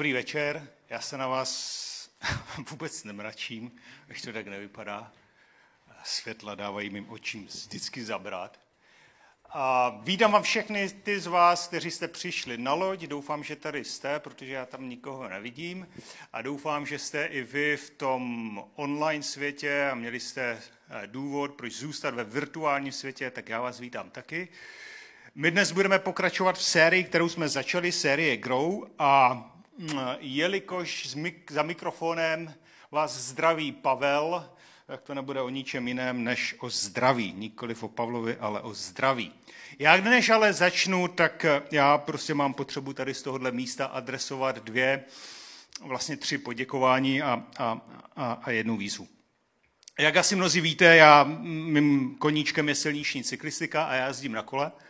Dobrý večer, já se na vás vůbec nemračím, až to tak nevypadá. Světla dávají mým očím vždycky zabrat. A vídám vám všechny ty z vás, kteří jste přišli na loď. Doufám, že tady jste, protože já tam nikoho nevidím. A doufám, že jste i vy v tom online světě a měli jste eh, důvod, proč zůstat ve virtuálním světě, tak já vás vítám taky. My dnes budeme pokračovat v sérii, kterou jsme začali, série Grow. A jelikož za mikrofonem vás zdraví Pavel, tak to nebude o ničem jiném než o zdraví. Nikoliv o Pavlovi, ale o zdraví. Já než ale začnu, tak já prostě mám potřebu tady z tohohle místa adresovat dvě, vlastně tři poděkování a, a, a, a jednu výzvu. Jak asi mnozí víte, já, mým koníčkem je silniční cyklistika a já jezdím na kole –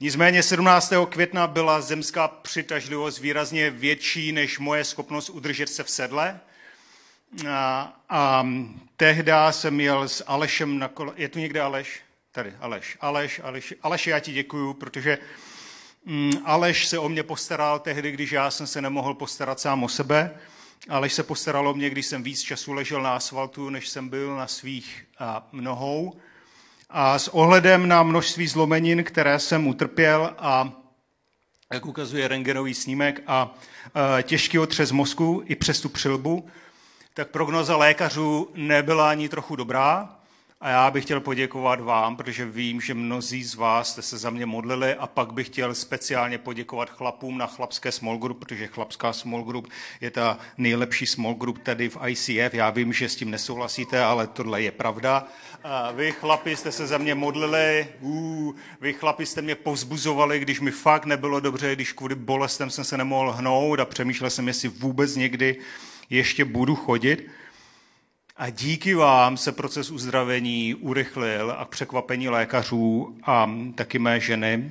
Nicméně 17. května byla zemská přitažlivost výrazně větší než moje schopnost udržet se v sedle. A, a tehdy jsem jel s Alešem na kole. Je tu někde Aleš? Tady, Aleš. Aleš, Aleš, Aleš, já ti děkuju, protože mm, Aleš se o mě postaral tehdy, když já jsem se nemohl postarat sám o sebe. Aleš se postaral o mě, když jsem víc času ležel na asfaltu, než jsem byl na svých a, nohou. A s ohledem na množství zlomenin, které jsem utrpěl a jak ukazuje rengenový snímek a těžký otřes mozku i přes tu přilbu, tak prognoza lékařů nebyla ani trochu dobrá. A já bych chtěl poděkovat vám, protože vím, že mnozí z vás jste se za mě modlili a pak bych chtěl speciálně poděkovat chlapům na chlapské small group, protože chlapská small group je ta nejlepší small group tady v ICF. Já vím, že s tím nesouhlasíte, ale tohle je pravda. A vy chlapi jste se za mě modlili, uh, vy chlapi jste mě povzbuzovali, když mi fakt nebylo dobře, když kvůli bolestem jsem se nemohl hnout a přemýšlel jsem, jestli vůbec někdy ještě budu chodit. A díky vám se proces uzdravení urychlil a k překvapení lékařů a taky mé ženy.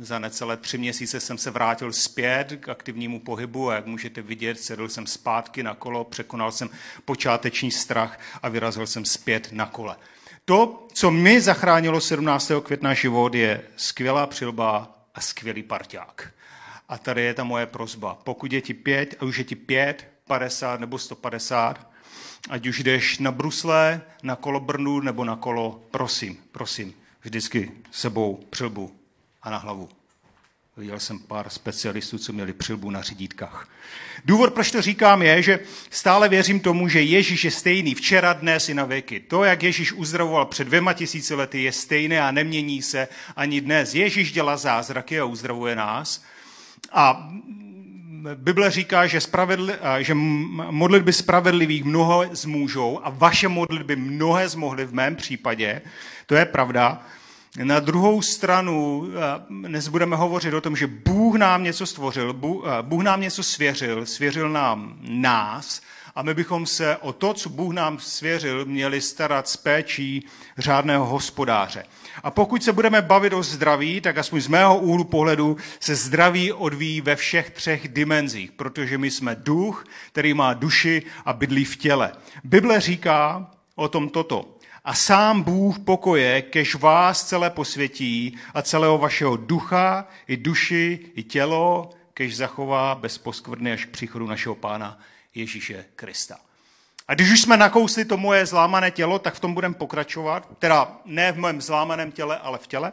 Za necelé tři měsíce jsem se vrátil zpět k aktivnímu pohybu a jak můžete vidět, sedl jsem zpátky na kolo, překonal jsem počáteční strach a vyrazil jsem zpět na kole. To, co mi zachránilo 17. května život, je skvělá přilba a skvělý parťák. A tady je ta moje prozba. Pokud je ti pět, a už je ti pět, 50 nebo 150, ať už jdeš na brusle, na kolo Brnu nebo na kolo, prosím, prosím, vždycky sebou přilbu a na hlavu. Viděl jsem pár specialistů, co měli přilbu na řídítkách. Důvod, proč to říkám, je, že stále věřím tomu, že Ježíš je stejný včera, dnes i na věky. To, jak Ježíš uzdravoval před dvěma tisíci lety, je stejné a nemění se ani dnes. Ježíš dělá zázraky a uzdravuje nás. A Bible říká, že, spravedli, že modlitby spravedlivých mnoho zmůžou a vaše modlitby mnohé zmohly v mém případě. To je pravda. Na druhou stranu dnes budeme hovořit o tom, že Bůh nám něco stvořil, Bůh nám něco svěřil, svěřil nám nás a my bychom se o to, co Bůh nám svěřil, měli starat s péčí řádného hospodáře. A pokud se budeme bavit o zdraví, tak aspoň z mého úhlu pohledu se zdraví odvíjí ve všech třech dimenzích, protože my jsme duch, který má duši a bydlí v těle. Bible říká o tom toto. A sám Bůh pokoje, kež vás celé posvětí a celého vašeho ducha, i duši, i tělo, kež zachová bez poskvrny až k příchodu našeho Pána Ježíše Krista. A když už jsme nakousli to moje zlámané tělo, tak v tom budeme pokračovat. Teda ne v mém zlámaném těle, ale v těle.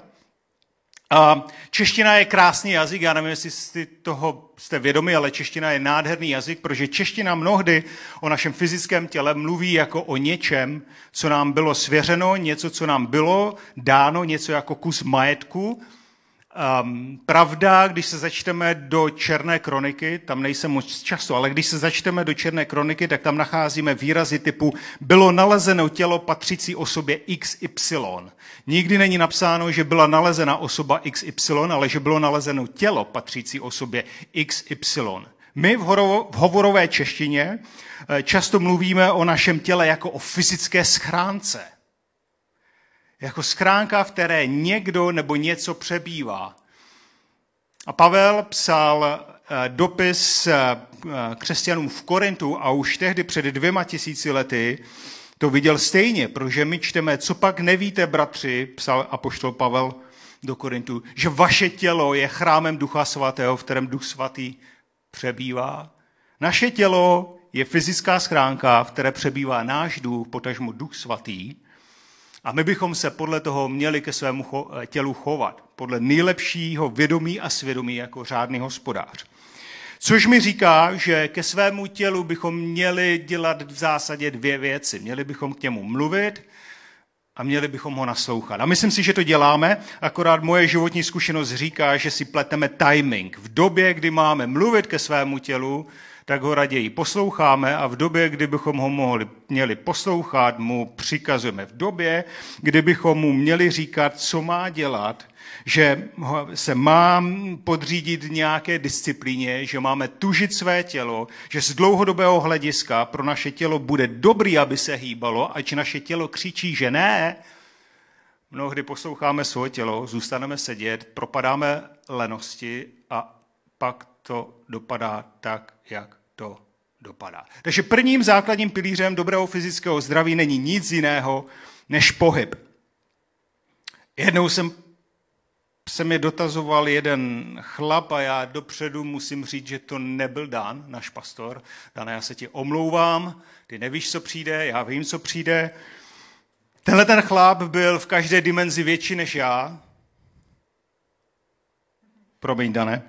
A čeština je krásný jazyk, já nevím, jestli jste toho jste vědomi, ale čeština je nádherný jazyk, protože čeština mnohdy o našem fyzickém těle mluví jako o něčem, co nám bylo svěřeno, něco, co nám bylo dáno, něco jako kus majetku, Um, pravda, když se začteme do Černé kroniky, tam nejsem moc často, ale když se začteme do Černé kroniky, tak tam nacházíme výrazy typu bylo nalezeno tělo patřící osobě XY. Nikdy není napsáno, že byla nalezena osoba XY, ale že bylo nalezeno tělo patřící osobě XY. My v, horovo, v hovorové češtině eh, často mluvíme o našem těle jako o fyzické schránce – jako schránka, v které někdo nebo něco přebývá. A Pavel psal eh, dopis eh, křesťanům v Korintu a už tehdy před dvěma tisíci lety to viděl stejně, protože my čteme, co pak nevíte, bratři, psal apoštol Pavel do Korintu, že vaše tělo je chrámem Ducha Svatého, v kterém Duch Svatý přebývá. Naše tělo je fyzická schránka, v které přebývá náš duch, potažmo duch svatý. A my bychom se podle toho měli ke svému tělu chovat, podle nejlepšího vědomí a svědomí jako řádný hospodář. Což mi říká, že ke svému tělu bychom měli dělat v zásadě dvě věci. Měli bychom k němu mluvit a měli bychom ho naslouchat. A myslím si, že to děláme, akorát moje životní zkušenost říká, že si pleteme timing. V době, kdy máme mluvit ke svému tělu, tak ho raději posloucháme a v době, kdy bychom ho mohli, měli poslouchat, mu přikazujeme. V době, kdy bychom mu měli říkat, co má dělat, že se mám podřídit nějaké disciplíně, že máme tužit své tělo, že z dlouhodobého hlediska pro naše tělo bude dobrý, aby se hýbalo, ať naše tělo křičí, že ne, mnohdy posloucháme svoje tělo, zůstaneme sedět, propadáme lenosti a pak to dopadá tak, jak to dopadá. Takže prvním základním pilířem dobrého fyzického zdraví není nic jiného než pohyb. Jednou jsem se mi dotazoval jeden chlap a já dopředu musím říct, že to nebyl Dan, náš pastor. Dan, já se ti omlouvám, ty nevíš, co přijde, já vím, co přijde. Tenhle ten chlap byl v každé dimenzi větší než já. Promiň, Dane.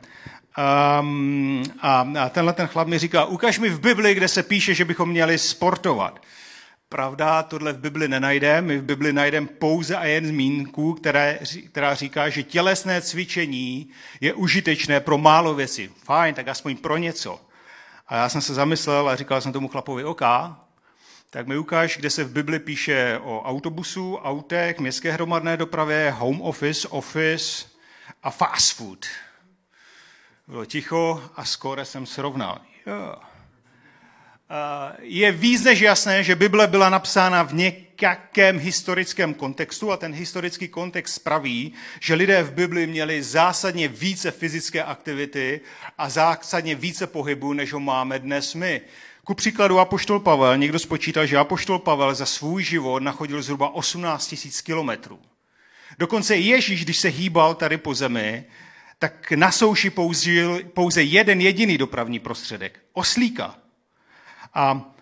Um, a, a tenhle ten chlap mi říká, ukaž mi v Bibli, kde se píše, že bychom měli sportovat. Pravda, tohle v Bibli nenajdeme. My v Bibli najdeme pouze a jen zmínku, které, která říká, že tělesné cvičení je užitečné pro málo věcí. Fajn, tak aspoň pro něco. A já jsem se zamyslel a říkal jsem tomu chlapovi, OK, tak mi ukáž, kde se v Bibli píše o autobusu, autech, městské hromadné dopravě, home office, office a fast food. Bylo ticho a skoro jsem srovnal. Jo. Je víc než jasné, že Bible byla napsána v nějakém historickém kontextu a ten historický kontext spraví, že lidé v Bibli měli zásadně více fyzické aktivity a zásadně více pohybu, než ho máme dnes my. Ku příkladu Apoštol Pavel, někdo spočítal, že Apoštol Pavel za svůj život nachodil zhruba 18 000 kilometrů. Dokonce Ježíš, když se hýbal tady po zemi, tak na souši použil pouze jeden jediný dopravní prostředek. Oslíka. A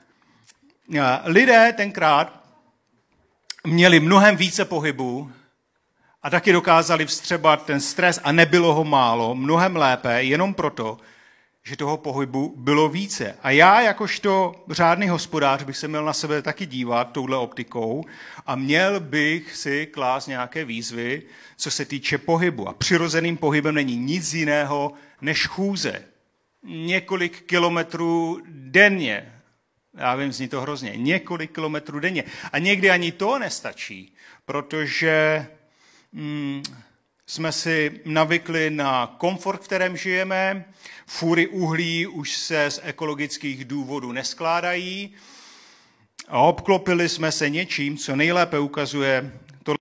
lidé tenkrát měli mnohem více pohybu a taky dokázali vstřebat ten stres a nebylo ho málo, mnohem lépe, jenom proto, že toho pohybu bylo více. A já, jakožto řádný hospodář, bych se měl na sebe taky dívat touhle optikou a měl bych si klást nějaké výzvy, co se týče pohybu. A přirozeným pohybem není nic jiného než chůze. Několik kilometrů denně, já vím, zní to hrozně, několik kilometrů denně. A někdy ani to nestačí, protože mm, jsme si navykli na komfort, v kterém žijeme, fůry uhlí už se z ekologických důvodů neskládají a obklopili jsme se něčím, co nejlépe ukazuje to,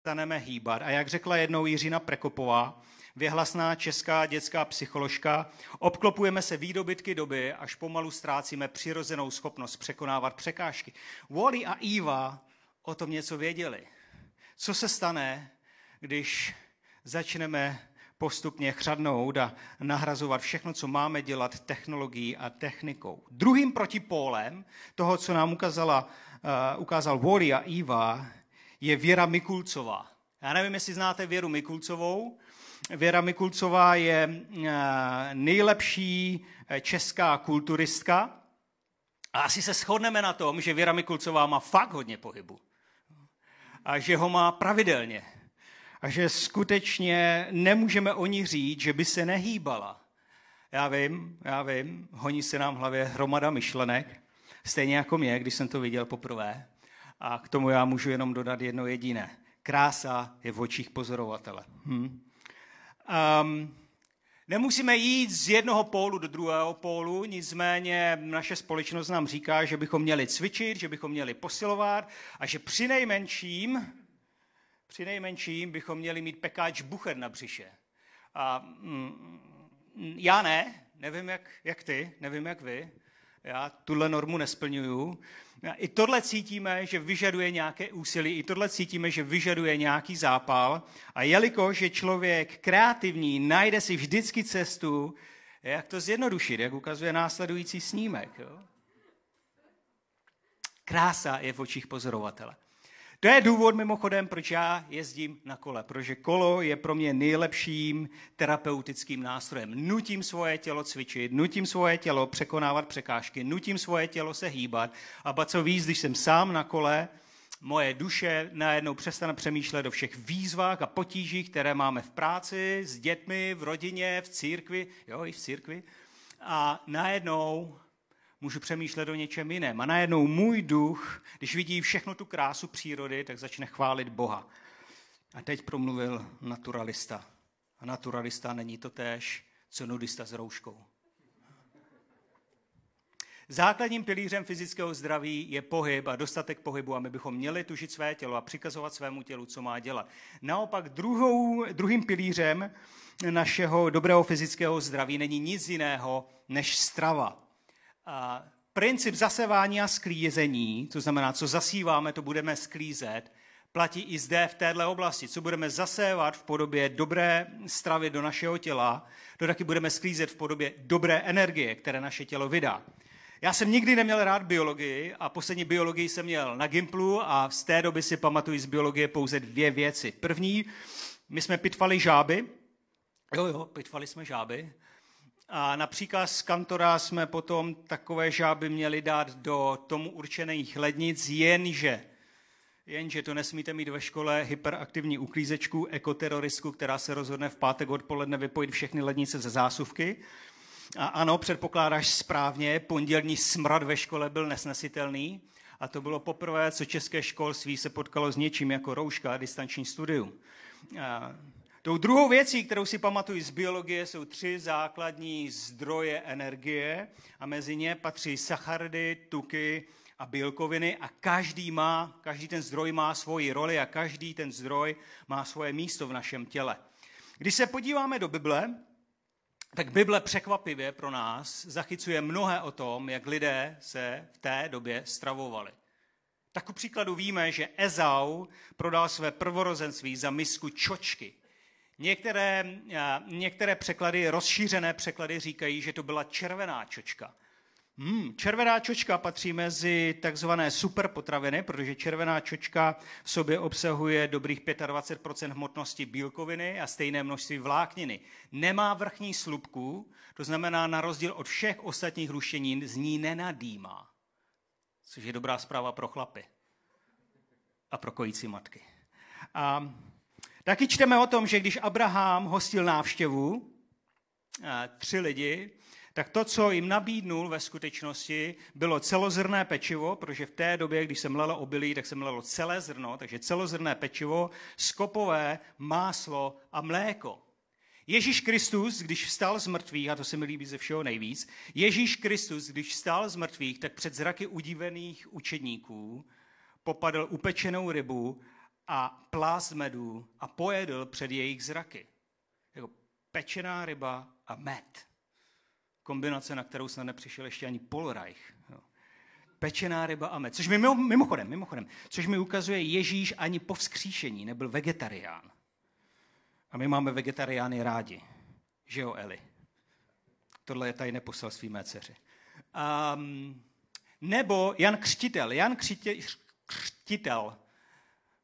staneme hýbat. A jak řekla jednou Jiřina Prekopová, věhlasná česká dětská psycholožka, obklopujeme se výdobytky doby, až pomalu ztrácíme přirozenou schopnost překonávat překážky. Wally a Eva o tom něco věděli. Co se stane, když začneme postupně chřadnout a nahrazovat všechno, co máme dělat technologií a technikou. Druhým protipólem toho, co nám ukázala, uh, ukázal Wally a Eva, je Věra Mikulcová. Já nevím, jestli znáte Věru Mikulcovou. Věra Mikulcová je uh, nejlepší eh, česká kulturistka a asi se shodneme na tom, že Věra Mikulcová má fakt hodně pohybu a že ho má pravidelně a že skutečně nemůžeme o ní říct, že by se nehýbala. Já vím, já vím, honí se nám v hlavě hromada myšlenek, stejně jako mě, když jsem to viděl poprvé. A k tomu já můžu jenom dodat jedno jediné. Krása je v očích pozorovatele. Hm. Um, Nemusíme jít z jednoho pólu do druhého pólu, nicméně naše společnost nám říká, že bychom měli cvičit, že bychom měli posilovat a že při nejmenším při nejmenším bychom měli mít pekáč bucher na břiše. A mm, já ne, nevím jak, jak ty, nevím jak vy, já tuhle normu nesplňuju. I tohle cítíme, že vyžaduje nějaké úsilí, i tohle cítíme, že vyžaduje nějaký zápal. A jelikož je člověk kreativní, najde si vždycky cestu, Jak to zjednodušit, jak ukazuje následující snímek. Jo? Krása je v očích pozorovatele. To je důvod mimochodem, proč já jezdím na kole, protože kolo je pro mě nejlepším terapeutickým nástrojem. Nutím svoje tělo cvičit, nutím svoje tělo překonávat překážky, nutím svoje tělo se hýbat a ba co víc, když jsem sám na kole, moje duše najednou přestane přemýšlet o všech výzvách a potížích, které máme v práci, s dětmi, v rodině, v církvi, jo, i v církvi. A najednou můžu přemýšlet o něčem jiném. A najednou můj duch, když vidí všechno tu krásu přírody, tak začne chválit Boha. A teď promluvil naturalista. A naturalista není to též, co nudista s rouškou. Základním pilířem fyzického zdraví je pohyb a dostatek pohybu a my bychom měli tužit své tělo a přikazovat svému tělu, co má dělat. Naopak druhou, druhým pilířem našeho dobrého fyzického zdraví není nic jiného než strava. A princip zasevání a sklízení, to znamená, co zasíváme, to budeme sklízet, platí i zde v této oblasti. Co budeme zasévat v podobě dobré stravy do našeho těla, to taky budeme sklízet v podobě dobré energie, které naše tělo vydá. Já jsem nikdy neměl rád biologii a poslední biologii jsem měl na Gimplu a z té doby si pamatuju z biologie pouze dvě věci. První, my jsme pitvali žáby, jo, jo, pitvali jsme žáby a například z kantora jsme potom takové žáby měli dát do tomu určených lednic, jenže Jenže to nesmíte mít ve škole hyperaktivní uklízečku, ekoteroristku, která se rozhodne v pátek odpoledne vypojit všechny lednice ze zásuvky. A ano, předpokládáš správně, pondělní smrad ve škole byl nesnesitelný. A to bylo poprvé, co české školství se potkalo s něčím jako rouška a distanční studium. A Tou druhou věcí, kterou si pamatuju z biologie, jsou tři základní zdroje energie a mezi ně patří sacharidy, tuky a bílkoviny a každý má, každý ten zdroj má svoji roli a každý ten zdroj má svoje místo v našem těle. Když se podíváme do Bible, tak Bible překvapivě pro nás zachycuje mnohé o tom, jak lidé se v té době stravovali. Tak ku příkladu víme, že Ezau prodal své prvorozenství za misku čočky. Některé, některé překlady, rozšířené překlady říkají, že to byla červená čočka. Hmm, červená čočka patří mezi takzvané superpotraviny, protože červená čočka v sobě obsahuje dobrých 25% hmotnosti bílkoviny a stejné množství vlákniny. Nemá vrchní slupku, to znamená na rozdíl od všech ostatních rušenin z ní nenadýmá. Což je dobrá zpráva pro chlapy a pro kojící matky. A Taky čteme o tom, že když Abraham hostil návštěvu, eh, tři lidi, tak to, co jim nabídnul ve skutečnosti, bylo celozrné pečivo, protože v té době, když se mlelo obilí, tak se mlelo celé zrno, takže celozrné pečivo, skopové, máslo a mléko. Ježíš Kristus, když vstal z mrtvých, a to se mi líbí ze všeho nejvíc, Ježíš Kristus, když vstal z mrtvých, tak před zraky udivených učedníků popadl upečenou rybu a plás medu a pojedl před jejich zraky. Jako pečená ryba a med. Kombinace, na kterou snad nepřišel ještě ani Polreich. Pečená ryba a med. Což mi mimochodem, mimochodem, což mi ukazuje, Ježíš ani po vzkříšení nebyl vegetarián. A my máme vegetariány rádi. Že jo, Eli? Tohle je tajné poselství mé dceři. Um, nebo Jan Křtitel. Jan Křtitel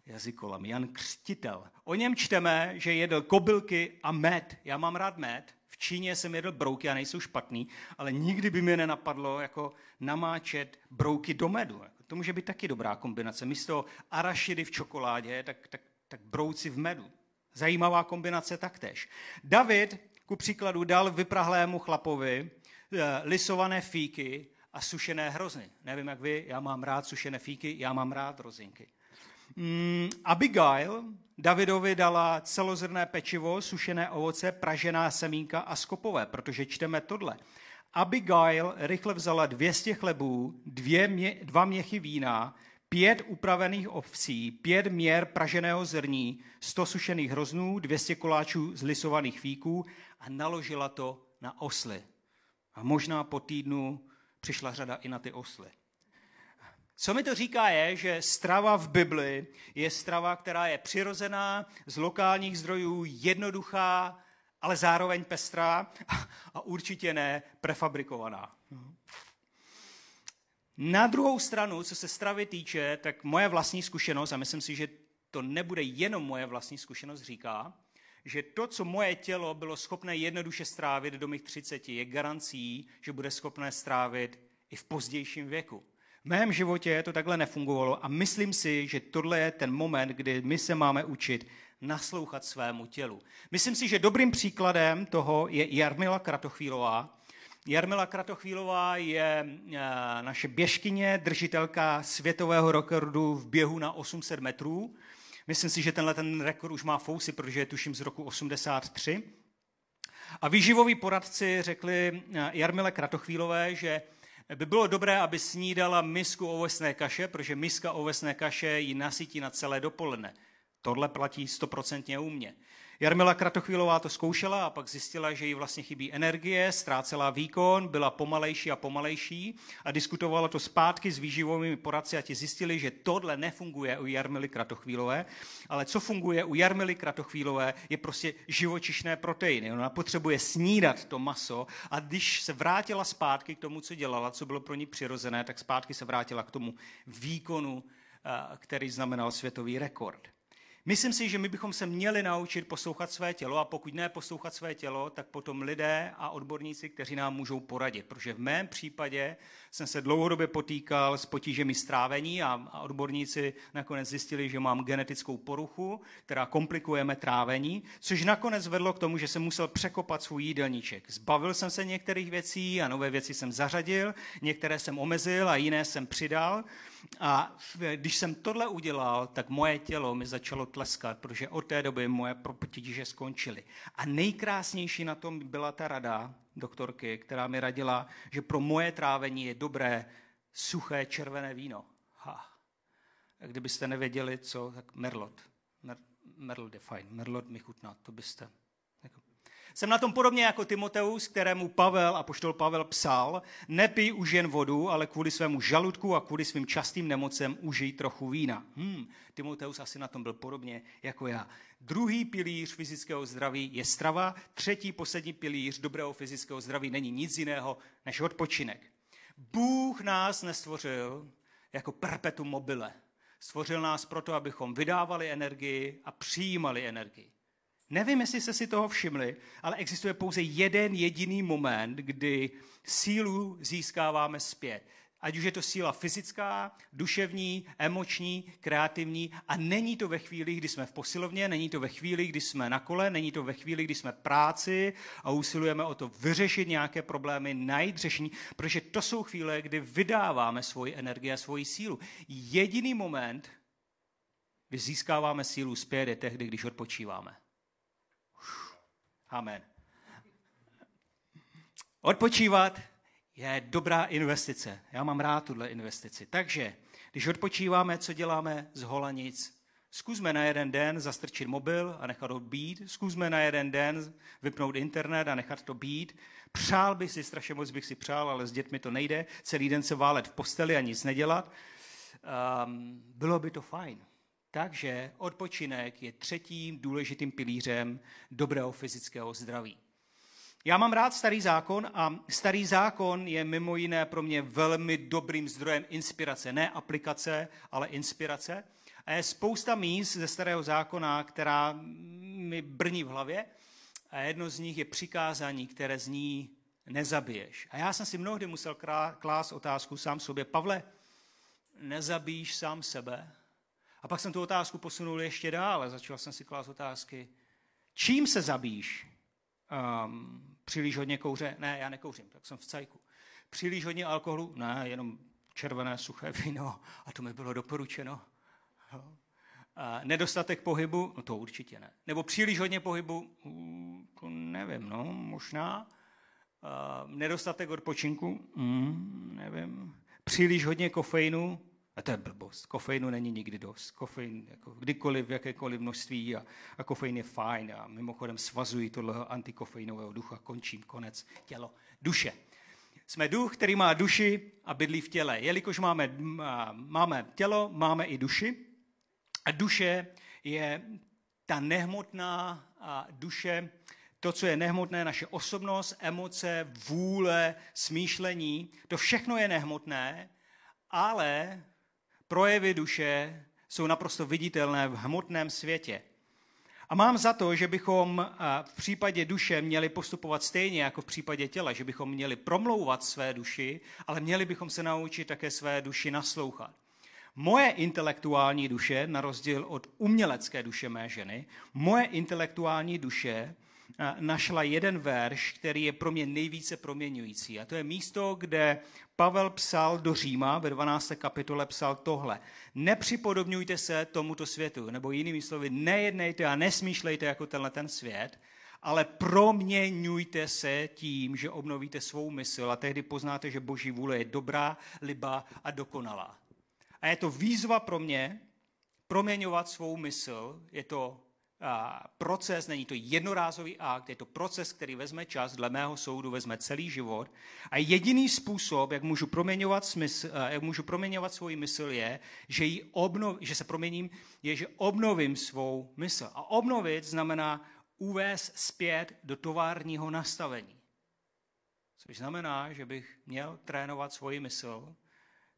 jazykolam, Jan Křtitel. O něm čteme, že jedl kobylky a med. Já mám rád med. V Číně jsem jedl brouky a nejsou špatný, ale nikdy by mě nenapadlo jako namáčet brouky do medu. To může být taky dobrá kombinace. Místo arašidy v čokoládě, tak, tak, tak brouci v medu. Zajímavá kombinace taktéž. David, ku příkladu, dal vyprahlému chlapovi eh, lisované fíky a sušené hrozny. Nevím, jak vy, já mám rád sušené fíky, já mám rád rozinky. Mm, Abigail Davidovi dala celozrné pečivo, sušené ovoce, pražená semínka a skopové, protože čteme tohle. Abigail rychle vzala 200 chlebů, dvě mě, dva měchy vína, pět upravených ovcí, pět měr praženého zrní, sto sušených hroznů, 200 koláčů z lisovaných fíků a naložila to na osly. A možná po týdnu přišla řada i na ty osly. Co mi to říká je, že strava v Bibli je strava, která je přirozená, z lokálních zdrojů, jednoduchá ale zároveň pestrá a určitě ne prefabrikovaná. Na druhou stranu, co se stravy týče, tak moje vlastní zkušenost, a myslím si, že to nebude jenom moje vlastní zkušenost, říká, že to, co moje tělo bylo schopné jednoduše strávit do mých 30, je garancí, že bude schopné strávit i v pozdějším věku. V mém životě to takhle nefungovalo a myslím si, že tohle je ten moment, kdy my se máme učit naslouchat svému tělu. Myslím si, že dobrým příkladem toho je Jarmila Kratochvílová. Jarmila Kratochvílová je eh, naše běžkyně, držitelka světového rekordu v běhu na 800 metrů. Myslím si, že tenhle ten rekord už má fousy, protože je tuším z roku 83. A výživoví poradci řekli eh, Jarmile Kratochvílové, že by bylo dobré, aby snídala misku ovesné kaše, protože miska ovesné kaše ji nasytí na celé dopoledne. Tohle platí stoprocentně u mě. Jarmila Kratochvílová to zkoušela a pak zjistila, že jí vlastně chybí energie, ztrácela výkon, byla pomalejší a pomalejší a diskutovala to zpátky s výživovými poradci a ti zjistili, že tohle nefunguje u Jarmily Kratochvílové, ale co funguje u Jarmily Kratochvílové je prostě živočišné proteiny. Ona potřebuje snídat to maso a když se vrátila zpátky k tomu, co dělala, co bylo pro ní přirozené, tak zpátky se vrátila k tomu výkonu, eh, který znamenal světový rekord. Myslím si, že my bychom se měli naučit poslouchat své tělo a pokud ne poslouchat své tělo, tak potom lidé a odborníci, kteří nám můžou poradit. Protože v mém případě jsem se dlouhodobě potýkal s potížemi strávení a, odborníci nakonec zjistili, že mám genetickou poruchu, která komplikuje mé trávení, což nakonec vedlo k tomu, že jsem musel překopat svůj jídelníček. Zbavil jsem se některých věcí a nové věci jsem zařadil, některé jsem omezil a jiné jsem přidal. A když jsem tohle udělal, tak moje tělo mi začalo tleskat, protože od té doby moje potíže skončily. A nejkrásnější na tom byla ta rada doktorky, která mi radila, že pro moje trávení je dobré suché červené víno. Ha. A kdybyste nevěděli, co, tak Merlot. Mer, Merlot je fajn. Merlot mi chutná, to byste jsem na tom podobně jako Timoteus, kterému Pavel a poštol Pavel psal, nepij už jen vodu, ale kvůli svému žaludku a kvůli svým častým nemocem užij trochu vína. Hmm, Timoteus asi na tom byl podobně jako já. Druhý pilíř fyzického zdraví je strava, třetí, poslední pilíř dobrého fyzického zdraví není nic jiného než odpočinek. Bůh nás nestvořil jako perpetuum mobile. Stvořil nás proto, abychom vydávali energii a přijímali energii. Nevím, jestli jste si toho všimli, ale existuje pouze jeden jediný moment, kdy sílu získáváme zpět. Ať už je to síla fyzická, duševní, emoční, kreativní a není to ve chvíli, kdy jsme v posilovně, není to ve chvíli, kdy jsme na kole, není to ve chvíli, kdy jsme práci a usilujeme o to vyřešit nějaké problémy, najít řešení, protože to jsou chvíle, kdy vydáváme svoji energii a svoji sílu. Jediný moment, kdy získáváme sílu zpět, je tehdy, když odpočíváme. Amen. Odpočívat je dobrá investice. Já mám rád tuhle investici. Takže, když odpočíváme, co děláme z holanic? Zkusme na jeden den zastrčit mobil a nechat ho být. Zkusme na jeden den vypnout internet a nechat to být. Přál bych si, strašně moc bych si přál, ale s dětmi to nejde. Celý den se válet v posteli a nic nedělat. Um, bylo by to fajn. Takže odpočinek je třetím důležitým pilířem dobrého fyzického zdraví. Já mám rád starý zákon a starý zákon je mimo jiné pro mě velmi dobrým zdrojem inspirace. Ne aplikace, ale inspirace. A je spousta míst ze starého zákona, která mi brní v hlavě. A jedno z nich je přikázání, které zní nezabiješ. A já jsem si mnohdy musel klást otázku sám sobě, Pavle, nezabíš sám sebe? A pak jsem tu otázku posunul ještě dál a začal jsem si klást otázky. Čím se zabíš? Um, příliš hodně kouře? Ne, já nekouřím, tak jsem v cajku. Příliš hodně alkoholu? Ne, jenom červené suché víno a to mi bylo doporučeno. A nedostatek pohybu? No to určitě ne. Nebo příliš hodně pohybu? Uh, to nevím, no, možná. Uh, nedostatek odpočinku? Mm, nevím. Příliš hodně kofeinu? A to je blbost. Kofeinu není nikdy dost. Kofein jako kdykoliv, v jakékoliv množství a, a kofein je fajn. A mimochodem svazují tohle antikofeinového ducha. Končím, konec. Tělo. Duše. Jsme duch, který má duši a bydlí v těle. Jelikož máme, máme tělo, máme i duši. A duše je ta nehmotná duše, to, co je nehmotné, naše osobnost, emoce, vůle, smýšlení, to všechno je nehmotné, ale projevy duše jsou naprosto viditelné v hmotném světě. A mám za to, že bychom v případě duše měli postupovat stejně jako v případě těla, že bychom měli promlouvat své duši, ale měli bychom se naučit také své duši naslouchat. Moje intelektuální duše, na rozdíl od umělecké duše mé ženy, moje intelektuální duše našla jeden verš, který je pro mě nejvíce proměňující. A to je místo, kde Pavel psal do Říma, ve 12. kapitole psal tohle. Nepřipodobňujte se tomuto světu, nebo jinými slovy, nejednejte a nesmýšlejte jako tenhle ten svět, ale proměňujte se tím, že obnovíte svou mysl a tehdy poznáte, že boží vůle je dobrá, liba a dokonalá. A je to výzva pro mě proměňovat svou mysl, je to proces, není to jednorázový akt, je to proces, který vezme čas, dle mého soudu vezme celý život. A jediný způsob, jak můžu proměňovat, smysl, jak můžu proměňovat svou mysl, je, že, ji obnov, že se proměním, je, že obnovím svou mysl. A obnovit znamená uvést zpět do továrního nastavení. Což znamená, že bych měl trénovat svoji mysl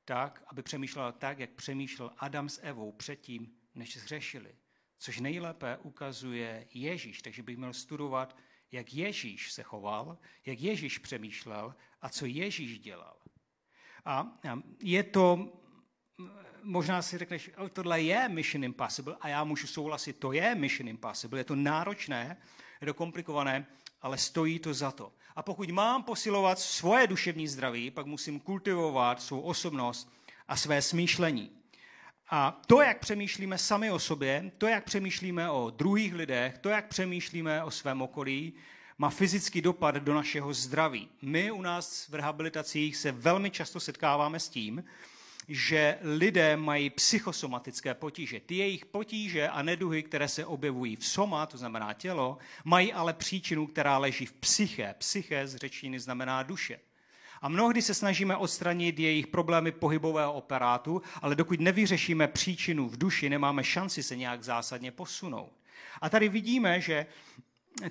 tak, aby přemýšlel tak, jak přemýšlel Adam s Evou předtím, než zřešili což nejlépe ukazuje Ježíš. Takže bych měl studovat, jak Ježíš se choval, jak Ježíš přemýšlel a co Ježíš dělal. A je to, možná si řekneš, oh, tohle je Mission Impossible a já můžu souhlasit, to je Mission Impossible, je to náročné, je to komplikované, ale stojí to za to. A pokud mám posilovat svoje duševní zdraví, pak musím kultivovat svou osobnost a své smýšlení. A to, jak přemýšlíme sami o sobě, to, jak přemýšlíme o druhých lidech, to, jak přemýšlíme o svém okolí, má fyzický dopad do našeho zdraví. My u nás v rehabilitacích se velmi často setkáváme s tím, že lidé mají psychosomatické potíže. Ty jejich potíže a neduhy, které se objevují v soma, to znamená tělo, mají ale příčinu, která leží v psyche. Psyche z řečtiny znamená duše. A mnohdy se snažíme odstranit jejich problémy pohybového operátu, ale dokud nevyřešíme příčinu v duši, nemáme šanci se nějak zásadně posunout. A tady vidíme, že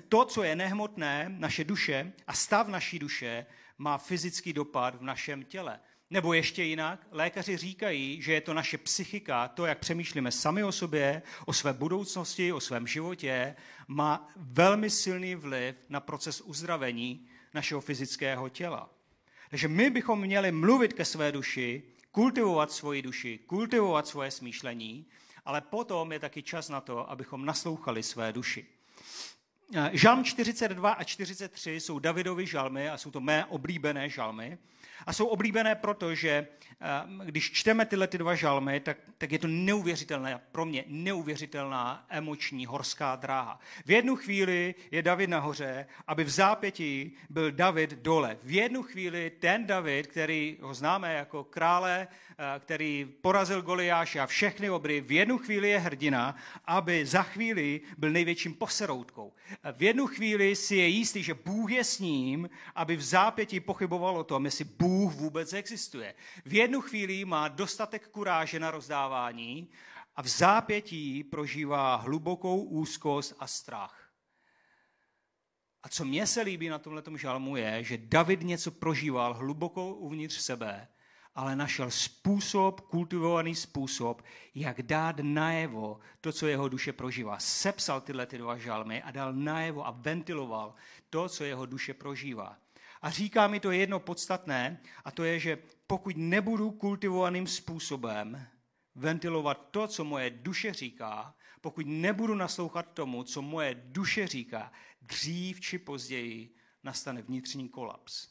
to, co je nehmotné, naše duše a stav naší duše, má fyzický dopad v našem těle. Nebo ještě jinak, lékaři říkají, že je to naše psychika, to, jak přemýšlíme sami o sobě, o své budoucnosti, o svém životě, má velmi silný vliv na proces uzdravení našeho fyzického těla. Takže my bychom měli mluvit ke své duši, kultivovat svoji duši, kultivovat svoje smýšlení, ale potom je taky čas na to, abychom naslouchali své duši. Žalm 42 a 43 jsou Davidovy žalmy a jsou to mé oblíbené žalmy. A jsou oblíbené proto, že eh, když čteme tyhle ty dva žalmy, tak, tak je to neuvěřitelné, pro mě neuvěřitelná emoční horská dráha. V jednu chvíli je David nahoře, aby v zápětí byl David dole. V jednu chvíli ten David, který ho známe jako krále, eh, který porazil Goliáše a všechny obry, v jednu chvíli je hrdina, aby za chvíli byl největším poseroutkou. V jednu chvíli si je jistý, že Bůh je s ním, aby v zápětí pochyboval o tom, jestli Bůh vůbec existuje. V jednu chvíli má dostatek kuráže na rozdávání a v zápětí prožívá hlubokou úzkost a strach. A co mně se líbí na tomhle žalmu je, že David něco prožíval hlubokou uvnitř sebe, ale našel způsob, kultivovaný způsob, jak dát najevo to, co jeho duše prožívá. Sepsal tyhle ty dva žalmy a dal najevo a ventiloval to, co jeho duše prožívá. A říká mi to jedno podstatné, a to je, že pokud nebudu kultivovaným způsobem ventilovat to, co moje duše říká, pokud nebudu naslouchat tomu, co moje duše říká, dřív či později nastane vnitřní kolaps.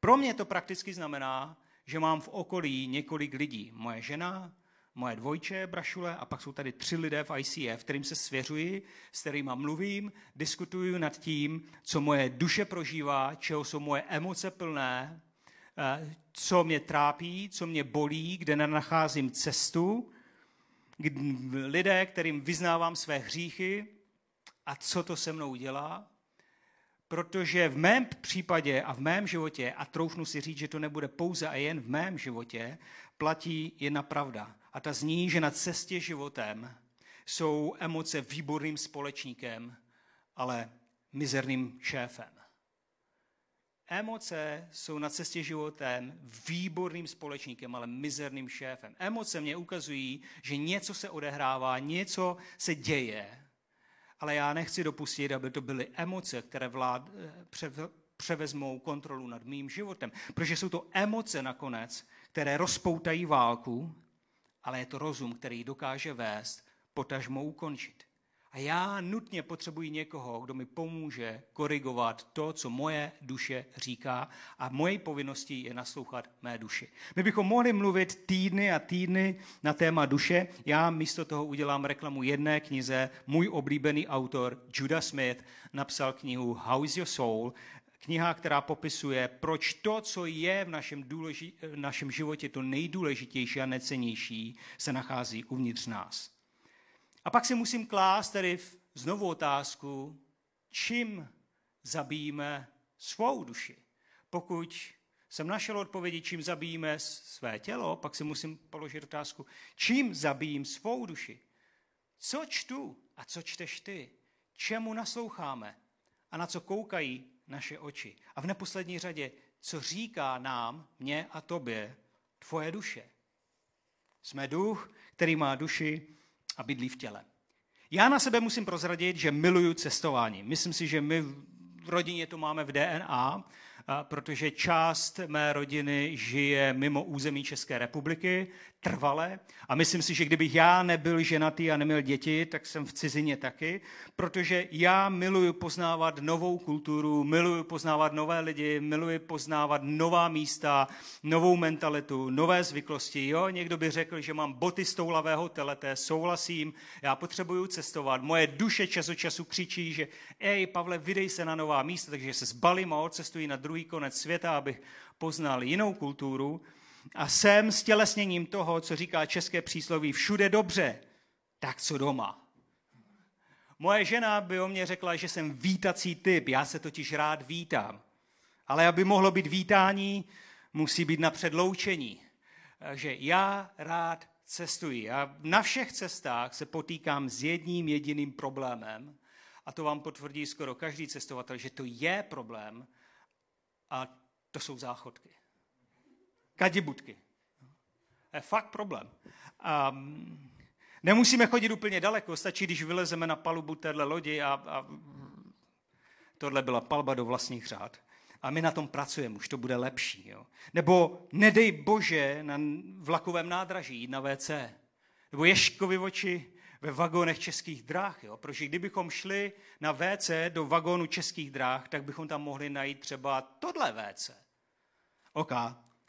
Pro mě to prakticky znamená, že mám v okolí několik lidí. Moje žena, moje dvojče, brašule, a pak jsou tady tři lidé v ICF, kterým se svěřuji, s kterými mluvím, diskutuju nad tím, co moje duše prožívá, čeho jsou moje emoce plné, eh, co mě trápí, co mě bolí, kde nenacházím cestu, lidé, kterým vyznávám své hříchy a co to se mnou dělá. Protože v mém případě a v mém životě, a troufnu si říct, že to nebude pouze a jen v mém životě, platí jedna pravda. A ta zní, že na cestě životem jsou emoce výborným společníkem, ale mizerným šéfem. Emoce jsou na cestě životem výborným společníkem, ale mizerným šéfem. Emoce mě ukazují, že něco se odehrává, něco se děje, ale já nechci dopustit, aby to byly emoce, které vlád, převezmou kontrolu nad mým životem. Protože jsou to emoce nakonec, které rozpoutají válku, ale je to rozum, který dokáže vést, potažmo ukončit. A já nutně potřebuji někoho, kdo mi pomůže korigovat to, co moje duše říká a moje povinností je naslouchat mé duši. My bychom mohli mluvit týdny a týdny na téma duše. Já místo toho udělám reklamu jedné knize. Můj oblíbený autor Judah Smith napsal knihu How is your soul? Kniha, která popisuje, proč to, co je v našem, důleži- v našem životě to nejdůležitější a necenější, se nachází uvnitř nás. A pak si musím klást tedy znovu otázku, čím zabijíme svou duši. Pokud jsem našel odpovědi, čím zabijíme své tělo, pak si musím položit otázku, čím zabijím svou duši. Co čtu a co čteš ty? Čemu nasloucháme a na co koukají naše oči? A v neposlední řadě, co říká nám, mě a tobě, tvoje duše? Jsme duch, který má duši a bydlí v těle. Já na sebe musím prozradit, že miluju cestování. Myslím si, že my v rodině to máme v DNA protože část mé rodiny žije mimo území České republiky, trvale. A myslím si, že kdybych já nebyl ženatý a neměl děti, tak jsem v cizině taky, protože já miluji poznávat novou kulturu, miluji poznávat nové lidi, miluji poznávat nová místa, novou mentalitu, nové zvyklosti. Jo, někdo by řekl, že mám boty z toulavého telete, souhlasím, já potřebuju cestovat. Moje duše čas od času křičí, že ej, Pavle, vydej se na nová místa, takže se zbalím a odcestuji na druhý konec světa, abych poznal jinou kulturu. A jsem stělesněním toho, co říká české přísloví, všude dobře, tak co doma. Moje žena by o mě řekla, že jsem vítací typ, já se totiž rád vítám. Ale aby mohlo být vítání, musí být na předloučení. Takže já rád cestuji. A na všech cestách se potýkám s jedním jediným problémem, a to vám potvrdí skoro každý cestovatel, že to je problém, a to jsou záchodky. Kadibutky. To je fakt problém. A nemusíme chodit úplně daleko, stačí, když vylezeme na palubu téhle lodi a, a tohle byla palba do vlastních řád. A my na tom pracujeme, už to bude lepší. Jo. Nebo nedej bože na vlakovém nádraží jít na WC. Nebo Ješkovi oči ve vagónech českých dráh. Jo? Protože kdybychom šli na WC do vagónu českých dráh, tak bychom tam mohli najít třeba tohle WC. OK,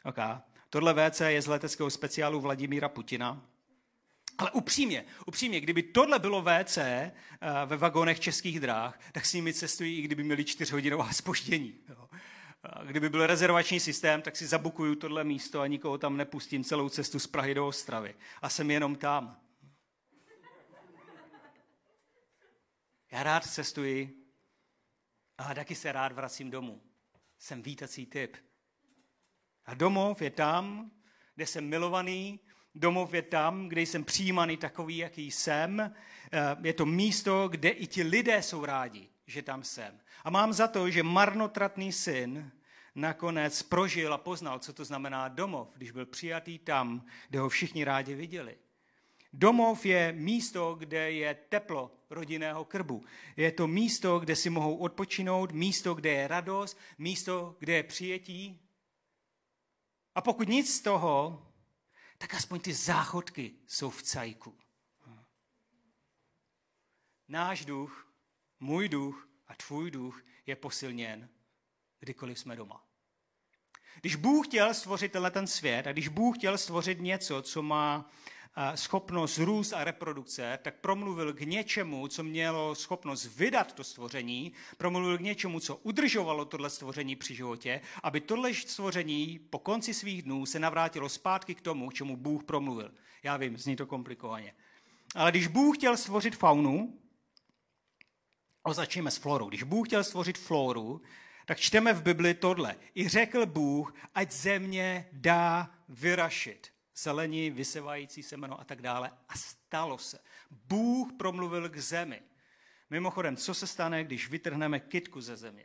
OK. Tohle WC je z leteckého speciálu Vladimíra Putina. Ale upřímně, upřímně, kdyby tohle bylo WC eh, ve vagónech českých dráh, tak s nimi cestují, i kdyby měli čtyřhodinová spoždění. Kdyby byl rezervační systém, tak si zabukuju tohle místo a nikoho tam nepustím celou cestu z Prahy do Ostravy. A jsem jenom tam. Já rád cestuji, ale taky se rád vracím domů. Jsem vítací typ. A domov je tam, kde jsem milovaný, domov je tam, kde jsem přijímaný takový, jaký jsem. Eh, je to místo, kde i ti lidé jsou rádi, že tam jsem. A mám za to, že marnotratný syn nakonec prožil a poznal, co to znamená domov, když byl přijatý tam, kde ho všichni rádi viděli. Domov je místo, kde je teplo rodinného krbu. Je to místo, kde si mohou odpočinout, místo, kde je radost, místo, kde je přijetí. A pokud nic z toho, tak aspoň ty záchodky jsou v cajku. Náš duch, můj duch a tvůj duch je posilněn, kdykoliv jsme doma. Když Bůh chtěl stvořit tenhle ten svět a když Bůh chtěl stvořit něco, co má schopnost růst a reprodukce, tak promluvil k něčemu, co mělo schopnost vydat to stvoření, promluvil k něčemu, co udržovalo tohle stvoření při životě, aby tohle stvoření po konci svých dnů se navrátilo zpátky k tomu, k čemu Bůh promluvil. Já vím, zní to komplikovaně. Ale když Bůh chtěl stvořit faunu, a začneme s florou. Když Bůh chtěl stvořit floru, tak čteme v Bibli tohle. I řekl Bůh, ať země dá vyrašit zelení, vysevající semeno a tak dále. A stalo se. Bůh promluvil k zemi. Mimochodem, co se stane, když vytrhneme kytku ze země?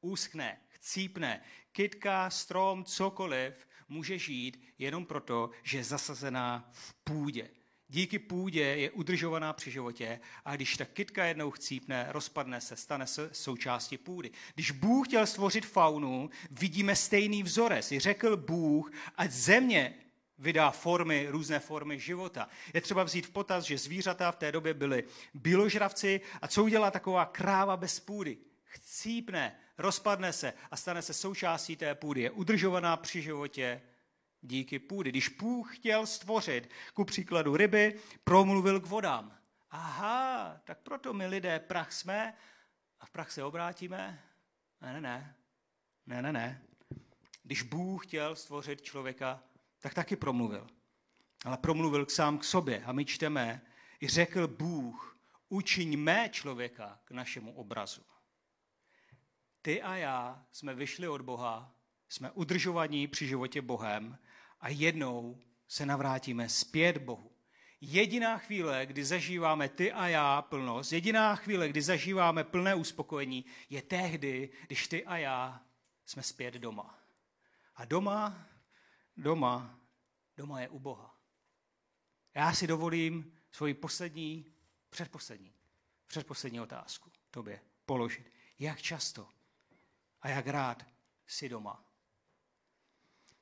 Úschne, chcípne. Kytka, strom, cokoliv může žít jenom proto, že je zasazená v půdě. Díky půdě je udržovaná při životě a když ta kytka jednou chcípne, rozpadne se, stane se součástí půdy. Když Bůh chtěl stvořit faunu, vidíme stejný vzorec. Řekl Bůh, ať země vydá formy, různé formy života. Je třeba vzít v potaz, že zvířata v té době byly bíložravci a co udělá taková kráva bez půdy? Chcípne, rozpadne se a stane se součástí té půdy. Je udržovaná při životě díky půdy. Když Bůh chtěl stvořit, ku příkladu ryby, promluvil k vodám. Aha, tak proto my lidé prach jsme a v prach se obrátíme? Ne, ne, ne. Ne, ne, ne. Když Bůh chtěl stvořit člověka, tak taky promluvil. Ale promluvil sám k sobě. A my čteme, i řekl Bůh, učiň mé člověka k našemu obrazu. Ty a já jsme vyšli od Boha, jsme udržovaní při životě Bohem a jednou se navrátíme zpět Bohu. Jediná chvíle, kdy zažíváme ty a já plnost, jediná chvíle, kdy zažíváme plné uspokojení, je tehdy, když ty a já jsme zpět doma. A doma, doma, doma je u Boha. Já si dovolím svoji poslední, předposlední, předposlední otázku tobě položit. Jak často a jak rád si doma?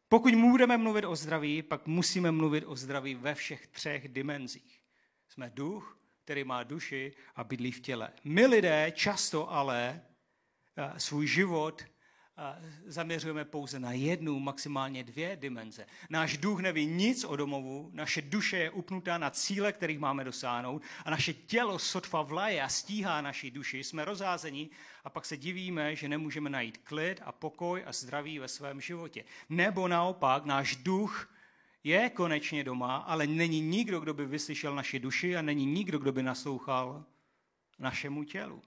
Pokud budeme mluvit o zdraví, pak musíme mluvit o zdraví ve všech třech dimenzích. Jsme duch, který má duši a bydlí v těle. My lidé často ale eh, svůj život zaměřujeme pouze na jednu, maximálně dvě dimenze. Náš duch neví nic o domovu, naše duše je upnutá na cíle, kterých máme dosáhnout a naše tělo sotva vlaje a stíhá naší duši. Jsme rozházení a pak se divíme, že nemůžeme najít klid a pokoj a zdraví ve svém životě. Nebo naopak, náš duch je konečně doma, ale není nikdo, kdo by vyslyšel naši duši a není nikdo, kdo by naslouchal našemu tělu.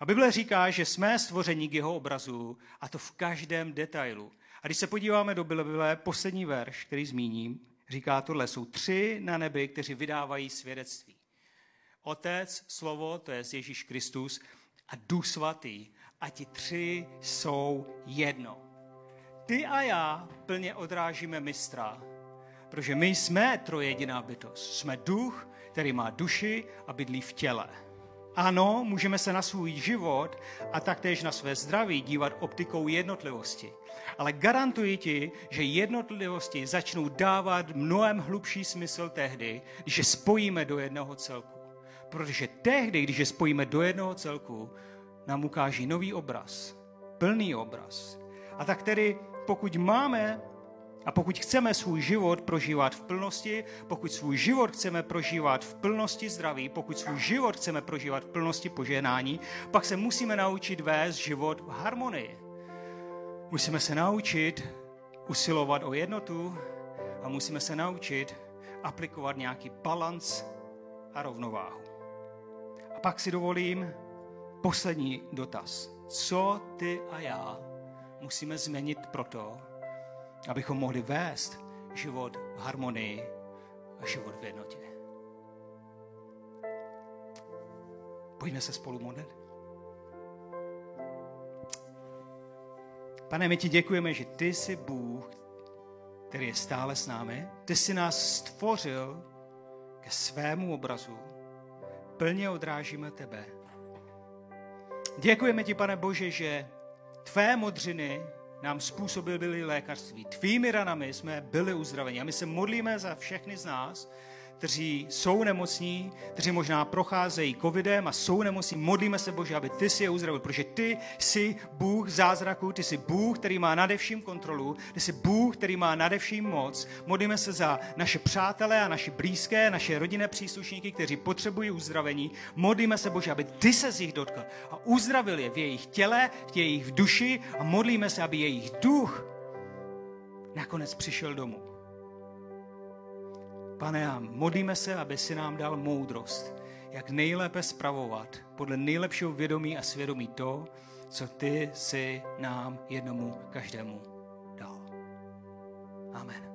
A Bible říká, že jsme stvoření k jeho obrazu a to v každém detailu. A když se podíváme do Bible, poslední verš, který zmíním, říká tohle, jsou tři na nebi, kteří vydávají svědectví. Otec, slovo, to je Ježíš Kristus, a Duch svatý. A ti tři jsou jedno. Ty a já plně odrážíme mistra, protože my jsme trojediná bytost. Jsme duch, který má duši a bydlí v těle. Ano, můžeme se na svůj život a taktéž na své zdraví dívat optikou jednotlivosti. Ale garantuji ti, že jednotlivosti začnou dávat mnohem hlubší smysl tehdy, když je spojíme do jednoho celku. Protože tehdy, když je spojíme do jednoho celku, nám ukáží nový obraz, plný obraz. A tak tedy, pokud máme a pokud chceme svůj život prožívat v plnosti, pokud svůj život chceme prožívat v plnosti zdraví, pokud svůj život chceme prožívat v plnosti poženání, pak se musíme naučit vést život v harmonii. Musíme se naučit usilovat o jednotu a musíme se naučit aplikovat nějaký balans a rovnováhu. A pak si dovolím poslední dotaz. Co ty a já musíme změnit proto, abychom mohli vést život v harmonii a život v jednotě. Pojďme se spolu modlit. Pane, my ti děkujeme, že ty jsi Bůh, který je stále s námi. Ty jsi nás stvořil ke svému obrazu. Plně odrážíme tebe. Děkujeme ti, pane Bože, že tvé modřiny nám způsobili lékařství. Tvými ranami jsme byli uzdraveni. A my se modlíme za všechny z nás, kteří jsou nemocní, kteří možná procházejí covidem a jsou nemocní. Modlíme se, Bože, aby ty si je uzdravil, protože ty jsi Bůh zázraku, ty jsi Bůh, který má nadevším kontrolu, ty jsi Bůh, který má nadevším moc. Modlíme se za naše přátelé a naše blízké, naše rodinné příslušníky, kteří potřebují uzdravení. Modlíme se, Bože, aby ty se z nich dotkl a uzdravil je v jejich těle, v jejich duši a modlíme se, aby jejich duch nakonec přišel domů. Pane, a modlíme se, aby si nám dal moudrost, jak nejlépe spravovat podle nejlepšího vědomí a svědomí to, co ty si nám jednomu každému dal. Amen.